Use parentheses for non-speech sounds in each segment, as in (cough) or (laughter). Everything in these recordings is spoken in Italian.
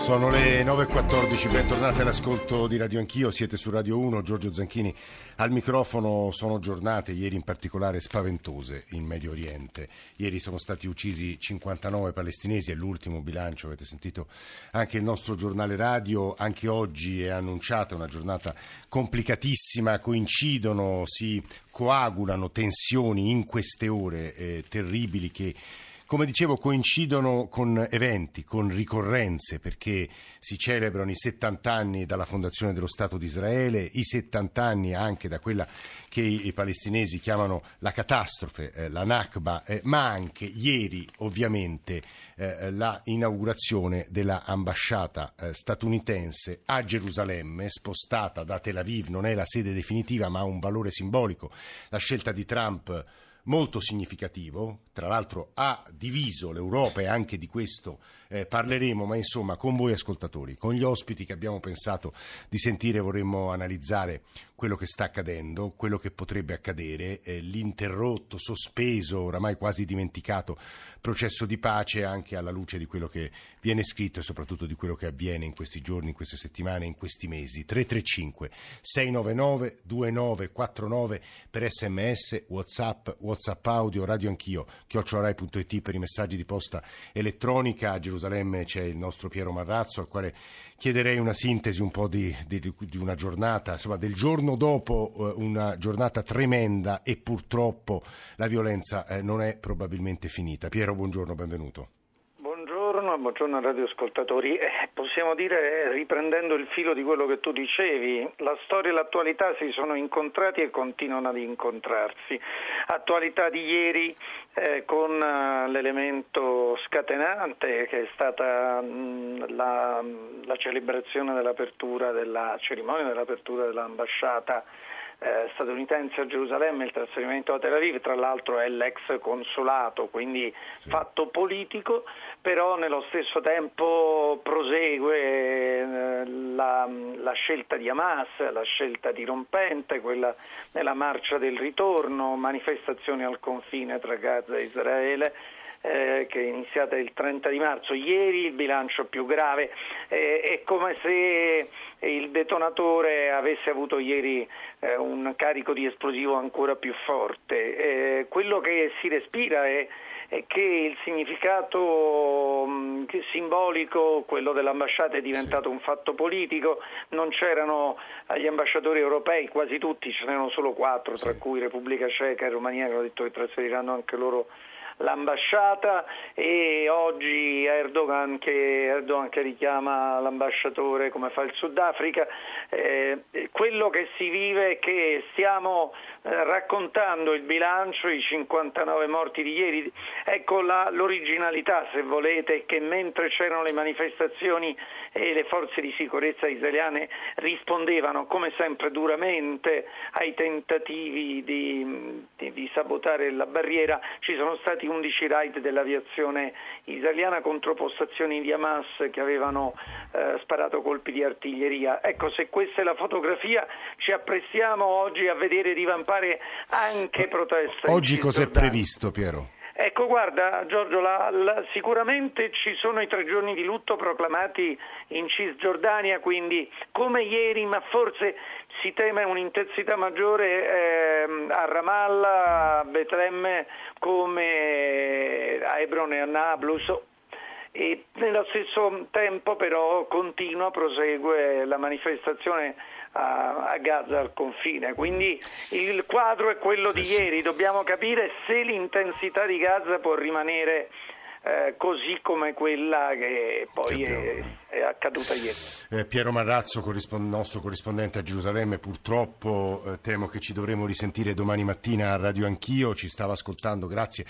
Sono le 9.14, bentornati all'ascolto di Radio Anch'io, siete su Radio 1, Giorgio Zanchini al microfono. Sono giornate, ieri in particolare, spaventose in Medio Oriente. Ieri sono stati uccisi 59 palestinesi, è l'ultimo bilancio, avete sentito anche il nostro giornale radio, anche oggi è annunciata una giornata complicatissima, coincidono, si coagulano tensioni in queste ore eh, terribili che come dicevo, coincidono con eventi, con ricorrenze, perché si celebrano i 70 anni dalla fondazione dello Stato di Israele, i 70 anni anche da quella che i palestinesi chiamano la catastrofe, eh, la Nakba, eh, ma anche ieri ovviamente eh, la inaugurazione dell'ambasciata eh, statunitense a Gerusalemme, spostata da Tel Aviv, non è la sede definitiva ma ha un valore simbolico, la scelta di Trump molto significativo, tra l'altro ha diviso l'Europa e anche di questo eh, parleremo, ma insomma con voi ascoltatori, con gli ospiti che abbiamo pensato di sentire vorremmo analizzare quello che sta accadendo, quello che potrebbe accadere, eh, l'interrotto, sospeso, oramai quasi dimenticato processo di pace anche alla luce di quello che viene scritto e soprattutto di quello che avviene in questi giorni, in queste settimane, in questi mesi. 335 699 2949 per sms, whatsapp, whatsapp audio, radio anch'io, chiocciolarai.it per i messaggi di posta elettronica. A Gerusalemme c'è il nostro Piero Marrazzo al quale chiederei una sintesi un po' di, di, di una giornata, insomma del giorno dopo eh, una giornata tremenda e purtroppo la violenza eh, non è probabilmente finita. Piero, buongiorno, benvenuto. Buongiorno, buongiorno ai radioascoltatori. Eh, possiamo dire, riprendendo il filo di quello che tu dicevi, la storia e l'attualità si sono incontrati e continuano ad incontrarsi. Attualità di ieri eh, con uh, l'elemento scatenante che è stata mh, la, la, celebrazione dell'apertura della cerimonia dell'apertura dell'ambasciata eh, statunitense a Gerusalemme, il trasferimento a Tel Aviv, tra l'altro è l'ex consolato, quindi sì. fatto politico, però nello stesso tempo prosegue eh, la, la, scelta di Hamas, la scelta dirompente, quella nella marcia del ritorno, manifestazioni al confine tra Gaza e Israele. Eh, che è iniziata il 30 di marzo. Ieri il bilancio più grave eh, è come se il detonatore avesse avuto ieri eh, un carico di esplosivo ancora più forte. Eh, quello che si respira è è che il significato mh, simbolico, quello dell'ambasciata, è diventato sì. un fatto politico, non c'erano gli ambasciatori europei, quasi tutti, ce n'erano solo quattro, sì. tra cui Repubblica Ceca e Romania che hanno detto che trasferiranno anche loro l'ambasciata e oggi Erdogan che, Erdogan che richiama l'ambasciatore come fa il Sudafrica, eh, quello che si vive è che stiamo eh, raccontando il bilancio, i 59 morti di ieri, ecco la, l'originalità se volete, che mentre c'erano le manifestazioni e le forze di sicurezza israeliane rispondevano come sempre duramente ai tentativi di, di, di sabotare la barriera, ci sono stati 11 raid dell'aviazione israeliana contro postazioni di Hamas che avevano eh, sparato colpi di artiglieria. Ecco, se questa è la fotografia ci apprestiamo oggi a vedere divampare anche proteste. Oggi cos'è previsto, Piero? Ecco, guarda Giorgio, la, la, sicuramente ci sono i tre giorni di lutto proclamati in Cisgiordania, quindi come ieri, ma forse si teme un'intensità maggiore eh, a Ramallah, a Betlemme, come a Hebron e a Nablus. E nello stesso tempo però continua, prosegue la manifestazione a, a Gaza al confine. Quindi il quadro è quello di eh ieri, dobbiamo capire se l'intensità di Gaza può rimanere eh, così come quella che poi è, è, accaduta ieri. Eh, Piero Marrazzo, corrispond- nostro corrispondente a Gerusalemme, purtroppo eh, temo che ci dovremo risentire domani mattina a Radio Anch'io, ci stava ascoltando, grazie.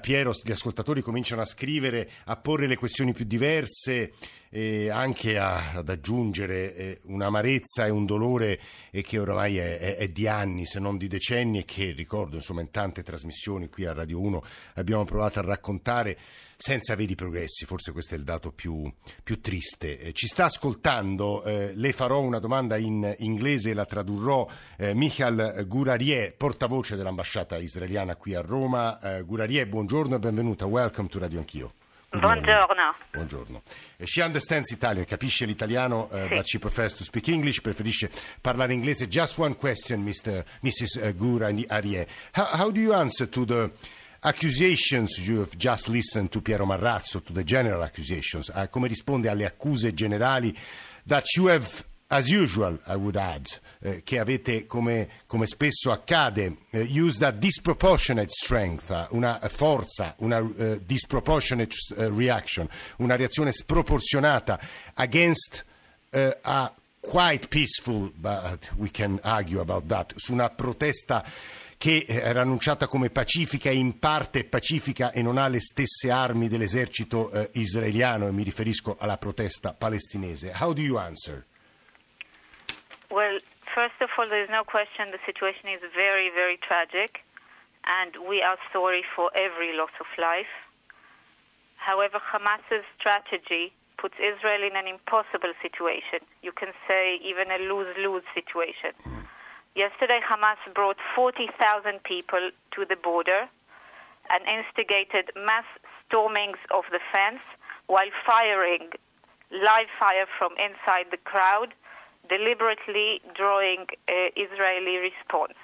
Piero, gli ascoltatori cominciano a scrivere, a porre le questioni più diverse. E anche a, ad aggiungere eh, un'amarezza e un dolore e che oramai è, è, è, di anni, se non di decenni, e che ricordo insomma in tante trasmissioni qui a Radio 1 abbiamo provato a raccontare senza veri progressi, forse questo è il dato più, più triste. Eh, ci sta ascoltando, eh, le farò una domanda in inglese, la tradurrò, eh, Michal Gurarie, portavoce dell'ambasciata israeliana qui a Roma. Eh, Gurarie, buongiorno e benvenuta, welcome to Radio Anch'io. Buongiorno. Buongiorno. She understands Italian, capisce l'italiano, uh, sì. but she prefers to speak English, preferisce parlare inglese. Just one question, Mr. Mrs. Gura Arie. How, how do you answer to the accusations you have just listened to Piero Marrazzo, to the general accusations? Uh, come risponde alle accuse generali that you have as usual, I would add, eh, che avete, come, come spesso accade, eh, used a disproportionate strength, uh, una forza, una uh, disproportionate uh, reaction, una reazione sproporzionata against a quite peaceful, but we can argue about that, su una protesta che era annunciata come pacifica e in parte pacifica e non ha le stesse armi dell'esercito eh, israeliano e mi riferisco alla protesta palestinese. How do you answer? Well, first of all, there is no question the situation is very, very tragic, and we are sorry for every loss of life. However, Hamas's strategy puts Israel in an impossible situation. You can say even a lose lose situation. Yesterday, Hamas brought 40,000 people to the border and instigated mass stormings of the fence while firing live fire from inside the crowd deliberately drawing uh, Israeli response.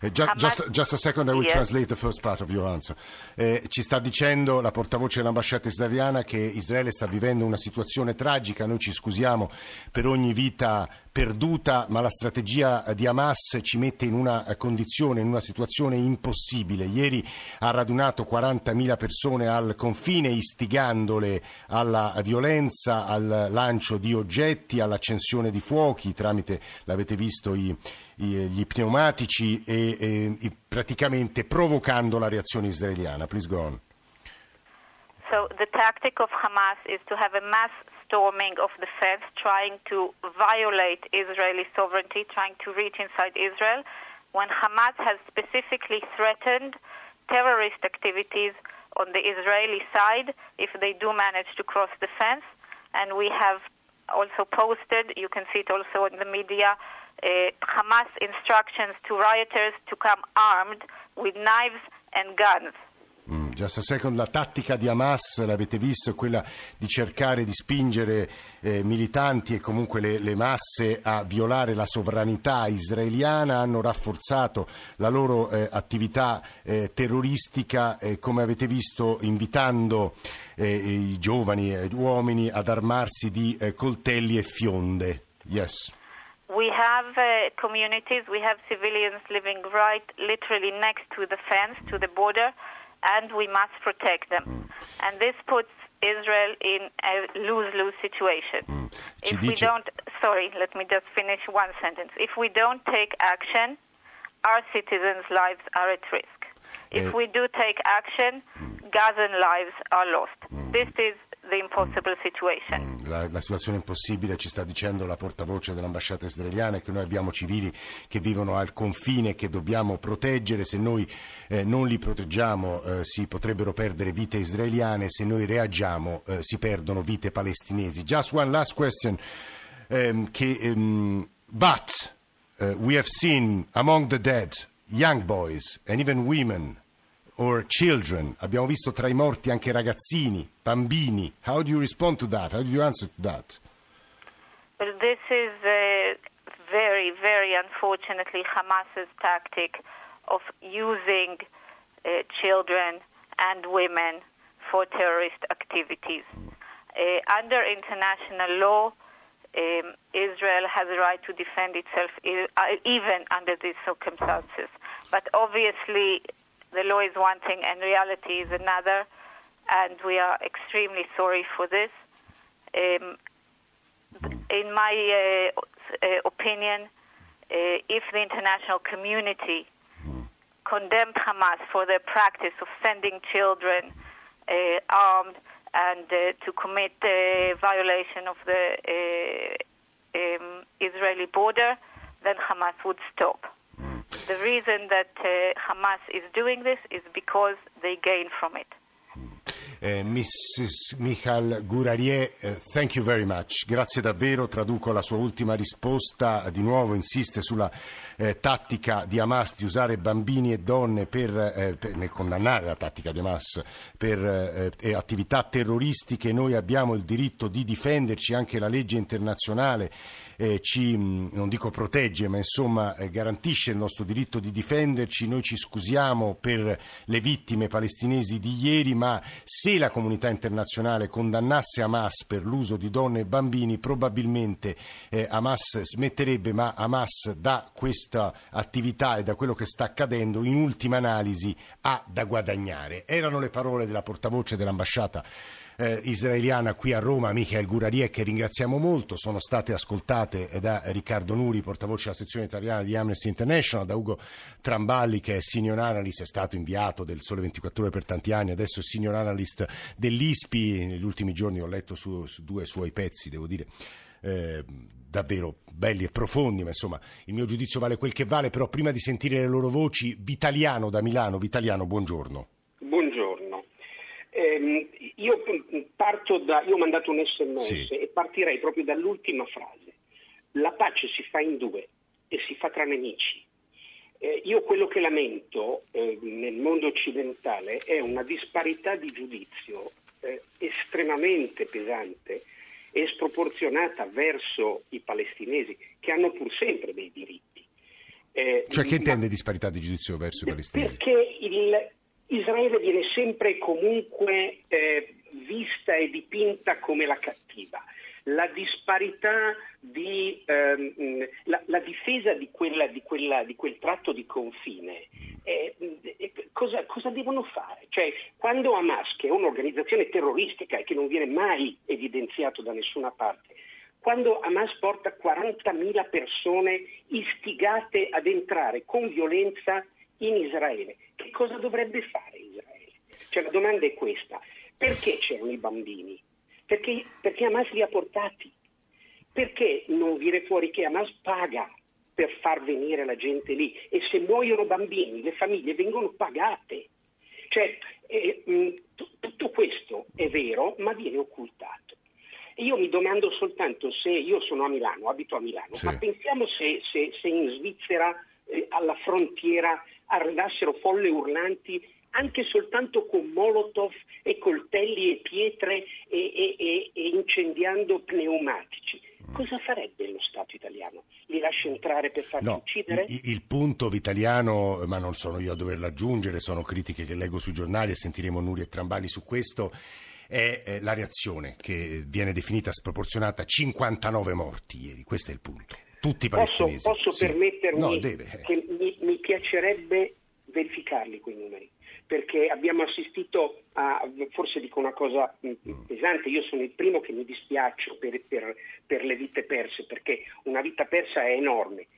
Eh, just, just, just, a second, I will translate the first part of your answer. Eh, ci sta dicendo la portavoce dell'ambasciata israeliana che Israele sta vivendo una situazione tragica, noi ci scusiamo per ogni vita perduta, ma la strategia di Hamas ci mette in una condizione, in una situazione impossibile. Ieri ha radunato 40.000 persone al confine, istigandole alla violenza, al lancio di oggetti, all'accensione di fuochi tramite, l'avete visto, i, i, gli pneumatici e, e, praticamente provocando la reazione israeliana. Please go on. So the tactic of Hamas is to have a mass storming of the fence, trying to violate Israeli sovereignty, trying to reach inside Israel, when Hamas has specifically threatened terrorist activities on the Israeli side if they do manage to cross the fence. And we have also posted, you can see it also in the media, uh, Hamas instructions to rioters to come armed with knives and guns. Mm, just a second, la tattica di Hamas, l'avete visto, è quella di cercare di spingere eh, militanti e comunque le, le, masse a violare la sovranità israeliana, hanno rafforzato la loro eh, attività eh, terroristica, come avete visto, invitando eh, i giovani e uomini ad armarsi di eh, coltelli e fionde. Yes. We have uh, communities, we have civilians living right literally next to the fence, to the border. and we must protect them. And this puts Israel in a lose-lose situation. Mm. If we don't, sorry, let me just finish one sentence. If we don't take action, our citizens' lives are at risk. If uh, we do take action, mm. Gazan lives are lost. Mm. This is la, la, situazione impossibile ci sta dicendo la portavoce dell'ambasciata israeliana che noi abbiamo civili che vivono al confine che dobbiamo proteggere, se noi eh, non li proteggiamo eh, si potrebbero perdere vite israeliane, se noi reagiamo eh, si perdono vite palestinesi. Just one last question. Um, che, um, but uh, we have seen among the dead young boys and even women or children. Abbiamo visto tra i morti anche ragazzini, bambini. How do you respond to that? How do you answer to that? Well, this is uh, very, very unfortunately Hamas's tactic of using uh, children and women for terrorist activities. Mm. Uh, under international law, um, Israel has a right to defend itself uh, even under these circumstances. But obviously, the law is one thing and reality is another, and we are extremely sorry for this. Um, in my uh, uh, opinion, uh, if the international community condemned Hamas for their practice of sending children uh, armed and uh, to commit violation of the uh, um, Israeli border, then Hamas would stop. The reason that uh, Hamas is doing this is because they gain from it. Eh, Mrs. Michal Gurarie, eh, thank you very much. Grazie davvero. Traduco la sua ultima risposta. Di nuovo insiste sulla eh, tattica di Hamas di usare bambini e donne per, eh, per nel condannare la tattica di Hamas per attività terroristiche. Noi abbiamo il diritto di difenderci, anche la legge internazionale ci, non dico protegge, ma insomma garantisce il nostro diritto di difenderci. Noi ci scusiamo per le vittime palestinesi di ieri, ma se se la comunità internazionale condannasse Hamas per l'uso di donne e bambini, probabilmente eh, Hamas smetterebbe, ma Hamas da questa attività e da quello che sta accadendo, in ultima analisi, ha da guadagnare. Erano le parole della portavoce dell'ambasciata eh, israeliana qui a Roma, Michael Gurarie, che ringraziamo molto, sono state ascoltate da Riccardo Nuri, portavoce della sezione italiana di Amnesty International, da Ugo Tramballi, che è senior analyst, è stato inviato del Sole 24 Ore per tanti anni, adesso è senior analyst dell'ISPI. Negli ultimi giorni ho letto su, su due suoi pezzi, devo dire. Eh, davvero belli e profondi, ma insomma il mio giudizio vale quel che vale, però prima di sentire le loro voci, Vitaliano da Milano, Vitaliano, buongiorno. Eh, io, parto da, io ho mandato un sms sì. e partirei proprio dall'ultima frase. La pace si fa in due e si fa tra nemici. Eh, io quello che lamento eh, nel mondo occidentale è una disparità di giudizio eh, estremamente pesante e sproporzionata verso i palestinesi, che hanno pur sempre dei diritti. Eh, cioè che intende disparità di giudizio verso i palestinesi? Perché il, Israele viene sempre e comunque eh, vista e dipinta come la cattiva. La disparità di ehm, la, la, difesa di, quella, di, quella, di, quel tratto di confine, eh, eh, cosa, cosa, devono fare? Cioè, quando Hamas, che è un'organizzazione terroristica e che non viene mai evidenziato da nessuna parte, quando Hamas porta 40.000 persone istigate ad entrare con violenza in Israele, che cosa dovrebbe fare Israele? Cioè la domanda è questa, perché c'erano i bambini? Perché, perché Hamas li ha portati? Perché non viene fuori che Hamas paga per far venire la gente lì e se muoiono bambini le famiglie vengono pagate? Cioè, eh, mh, t- tutto questo è vero, ma viene occultato. E io mi domando soltanto se io sono a Milano, abito a Milano, sì. ma pensiamo se, se, se in Svizzera eh, alla frontiera arrivassero folle urlanti anche soltanto con molotov e coltelli e pietre e, e, e, incendiando pneumatici. Cosa farebbe lo Stato italiano? Li lascia entrare per farli no, uccidere? Il, il punto vitaliano, ma non sono io a doverlo aggiungere, sono critiche che leggo sui giornali e sentiremo Nuri e Trambali su questo, è la reazione che viene definita sproporzionata 59 morti ieri, questo è il punto. Tutti i palestinesi. Posso, posso sì. permettermi no, che mi, mi piacerebbe verificarli quei numeri perché abbiamo assistito a, forse dico una cosa mm, mm. pesante, io sono il primo che mi dispiaccio per, per, per le vite perse, perché una vita persa è enorme,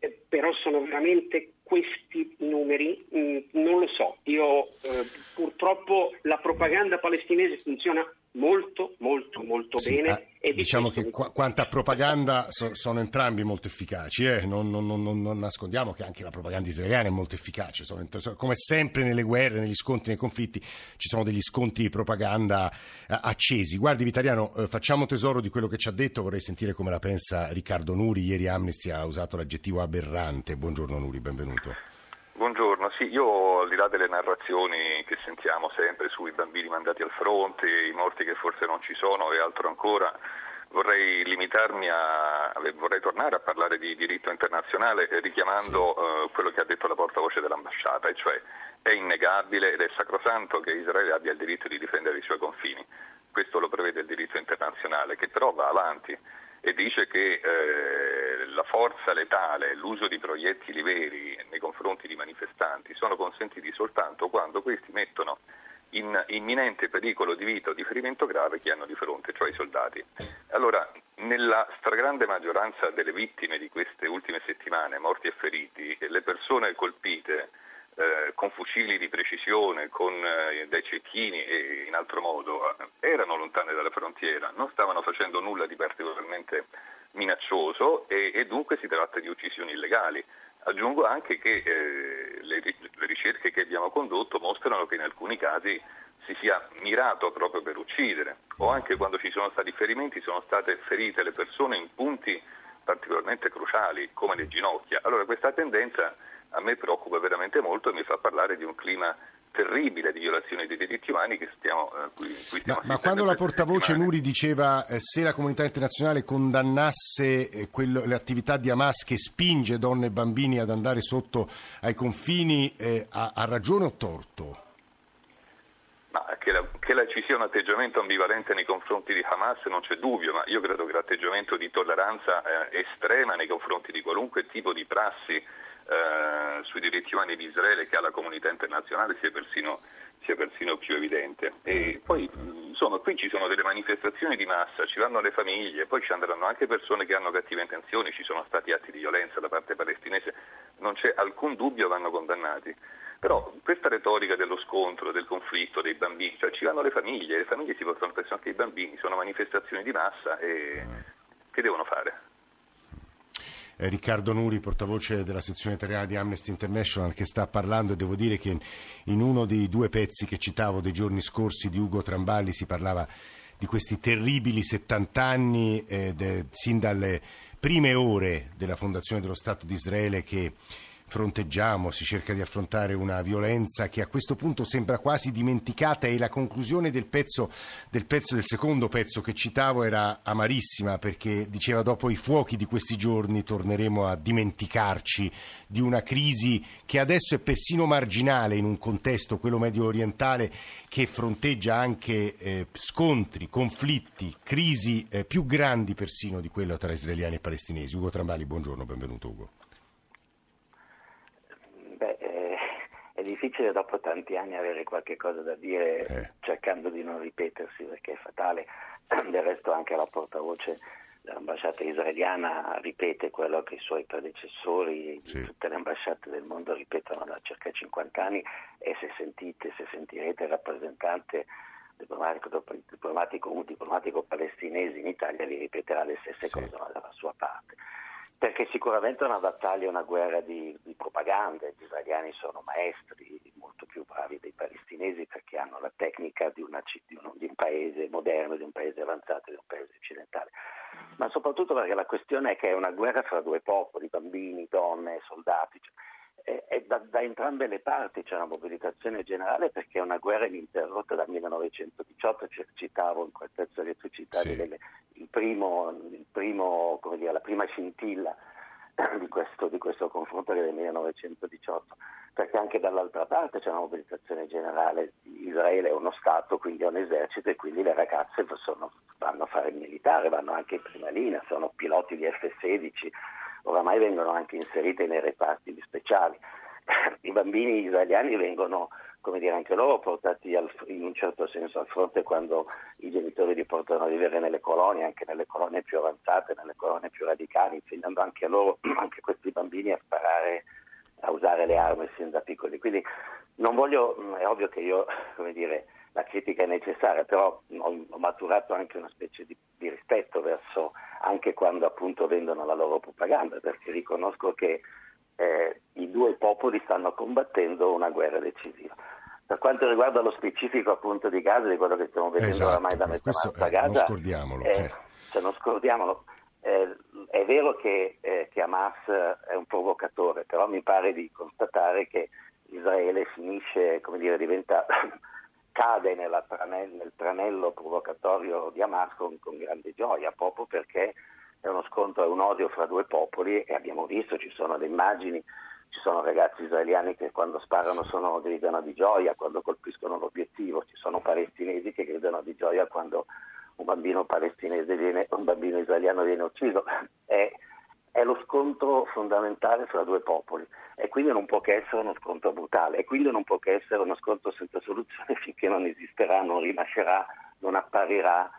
eh, però sono veramente questi numeri, mh, mm, non lo so, io eh, purtroppo la propaganda palestinese funziona molto, molto, molto sì, bene. Eh, diciamo che qu- quanta propaganda so- sono entrambi molto efficaci, eh? non, non, non, non, nascondiamo che anche la propaganda israeliana è molto efficace, sono, come sempre nelle guerre, negli scontri, nei conflitti ci sono degli scontri di propaganda eh, accesi. Guardi Vitaliano, eh, facciamo tesoro di quello che ci ha detto, vorrei sentire come la pensa Riccardo Nuri, ieri Amnesty ha usato l'aggettivo aberrante, buongiorno Nuri, benvenuto. Buongiorno, sì, io al di là delle narrazioni che sentiamo sempre sui bambini mandati al fronte, i morti che forse non ci sono e altro ancora, vorrei limitarmi a, vorrei tornare a parlare di diritto internazionale richiamando eh, quello che ha detto la portavoce dell'ambasciata, e cioè è innegabile ed è sacrosanto che Israele abbia il diritto di difendere i suoi confini. Questo lo prevede il diritto internazionale, che però va avanti e dice che eh, la forza letale, l'uso di proiettili veri nei confronti di manifestanti sono consentiti soltanto quando questi mettono in imminente pericolo di vita o di ferimento grave chi hanno di fronte, cioè i soldati. Allora, nella stragrande maggioranza delle vittime di queste ultime settimane, morti e feriti, le persone colpite eh, con fucili di precisione, con eh, dei cecchini e in altro modo, eh, erano lontane dalla frontiera, non stavano facendo nulla di particolarmente minaccioso e, e dunque si tratta di uccisioni illegali. Aggiungo anche che eh, le, le ricerche che abbiamo condotto mostrano che in alcuni casi si sia mirato proprio per uccidere o anche quando ci sono stati ferimenti sono state ferite le persone in punti particolarmente cruciali come le ginocchia. Allora questa tendenza a me preoccupa veramente molto e mi fa parlare di un clima terribile di violazione dei diritti umani che stiamo, eh, cui, cui stiamo ma, ma, quando la portavoce settimane. Nuri diceva eh, se la comunità internazionale condannasse eh, quello, le attività di Hamas che spinge donne e bambini ad andare sotto ai confini, eh, ha, ha, ragione o torto? Che, la, che la, ci sia un atteggiamento ambivalente nei confronti di Hamas non c'è dubbio, ma io credo che l'atteggiamento di tolleranza eh, estrema nei confronti di qualunque tipo di prassi eh, sui diritti umani di Israele che alla comunità internazionale sia persino, sia persino più evidente. E poi insomma qui ci sono delle manifestazioni di massa, ci vanno le famiglie, poi ci andranno anche persone che hanno cattive intenzioni, ci sono stati atti di violenza da parte palestinese, non c'è alcun dubbio vanno condannati. Però questa retorica dello scontro, del conflitto, dei bambini, cioè ci vanno le famiglie, le famiglie si possono pensare anche i bambini, sono manifestazioni di massa e che devono fare? Eh, Riccardo Nuri, portavoce della sezione italiana di Amnesty International, che sta parlando e devo dire che in uno dei due pezzi che citavo dei giorni scorsi di Ugo Tramballi si parlava di questi terribili 70 anni, eh, de, sin dalle prime ore della fondazione dello Stato di Israele che fronteggiamo, si cerca di affrontare una violenza che a questo punto sembra quasi dimenticata e la conclusione del pezzo, del, pezzo, del secondo pezzo che citavo era amarissima perché diceva dopo i fuochi di questi giorni torneremo a dimenticarci di una crisi che adesso è persino marginale in un contesto, quello medio orientale, che fronteggia anche eh, scontri, conflitti, crisi eh, più grandi persino di quello tra israeliani e palestinesi. Ugo Trambali, buongiorno, benvenuto Ugo. Difficile dopo tanti anni avere qualche cosa da dire eh. cercando di non ripetersi perché è fatale. (clears throat) Del resto anche la portavoce dell'ambasciata israeliana ripete quello che i suoi predecessori sì. tutte le ambasciate del mondo ripetono da circa 50 anni e se sentite, se sentirete il rappresentante diplomatico, diplomatico, diplomatico palestinese in Italia vi ripeterà le stesse sì. cose ma dalla sua parte perché sicuramente è una battaglia, una guerra di, di, propaganda, gli israeliani sono maestri, molto più bravi dei palestinesi perché hanno la tecnica di, una, di, un, di un, paese moderno, di un paese avanzato, di un paese occidentale, ma soprattutto perché la questione è che è una guerra fra due popoli, bambini, donne, soldati, e da, da, entrambe le parti c'è una mobilitazione generale perché è una guerra ininterrotta dal 1918, citavo in tu citavi sì. il primo, il primo, dire, la prima scintilla (coughs) di questo, di questo confronto che è del 1918, perché anche dall'altra parte c'è una mobilitazione generale, Israele è uno Stato, quindi è un esercito e quindi le ragazze sono, vanno a fare il militare, vanno anche in prima linea, sono piloti di F-16, oramai vengono anche inserite nei reparti speciali. (laughs) I bambini israeliani vengono, come dire, anche loro portati al, in un certo senso al fronte quando i genitori li portano a vivere nelle colonie, anche nelle colonie più avanzate, nelle colonie più radicali, insegnando anche a loro, (clears throat) anche questi bambini a sparare, a usare le armi sin da piccoli. Quindi non voglio, è ovvio che io, come dire, la critica è necessaria, però ho, ho maturato anche una specie di, di, rispetto verso anche quando appunto vendono la loro propaganda, perché riconosco che eh, i due popoli stanno combattendo una guerra decisiva. Per quanto riguarda lo specifico appunto di Gaza, di quello che stiamo vedendo esatto, oramai da mezzanotte a eh, Gaza, non scordiamolo. Eh, eh. Cioè non scordiamolo. Eh, è vero che, eh, che Hamas è un provocatore, però mi pare di constatare che Israele finisce, come dire, diventa cade tranello, nel tranello provocatorio di Hamas con, con, grande gioia, proprio perché è uno scontro e un odio fra due popoli e abbiamo visto, ci sono le immagini, ci sono ragazzi israeliani che quando sparano sono, gridano di gioia, quando colpiscono l'obiettivo, ci sono palestinesi che gridano di gioia quando un bambino palestinese viene, un bambino israeliano viene ucciso. (laughs) È, è lo scontro fondamentale fra due popoli e quindi non può che essere uno scontro brutale e quindi non può che essere uno scontro senza soluzione (laughs) finché non esisterà, non rinascerà, non apparirà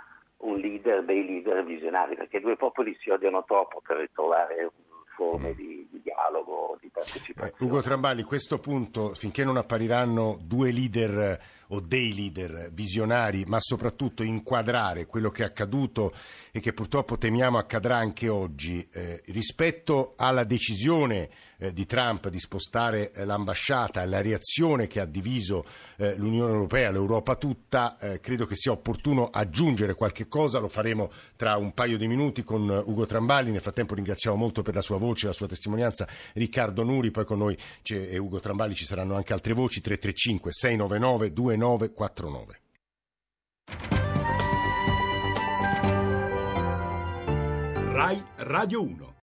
un leader dei leader visionari, perché due popoli si odiano troppo per ritrovare forme di, di, dialogo, di partecipazione. Eh, Ugo Tramballi, questo punto, finché non appariranno due leader o dei leader visionari, ma soprattutto inquadrare quello che è accaduto e che purtroppo temiamo accadrà anche oggi, eh, rispetto alla decisione eh, di Trump di spostare eh, l'ambasciata e la reazione che ha diviso eh, l'Unione Europea, l'Europa tutta, credo che sia opportuno aggiungere qualche cosa, lo faremo tra un paio di minuti con Ugo Tramballi, nel frattempo ringraziamo molto per la sua voce, la sua testimonianza. Riccardo Nuri, poi con noi e Ugo Tramballi ci saranno anche altre voci. 335 699 29 2949. RAI Radio 1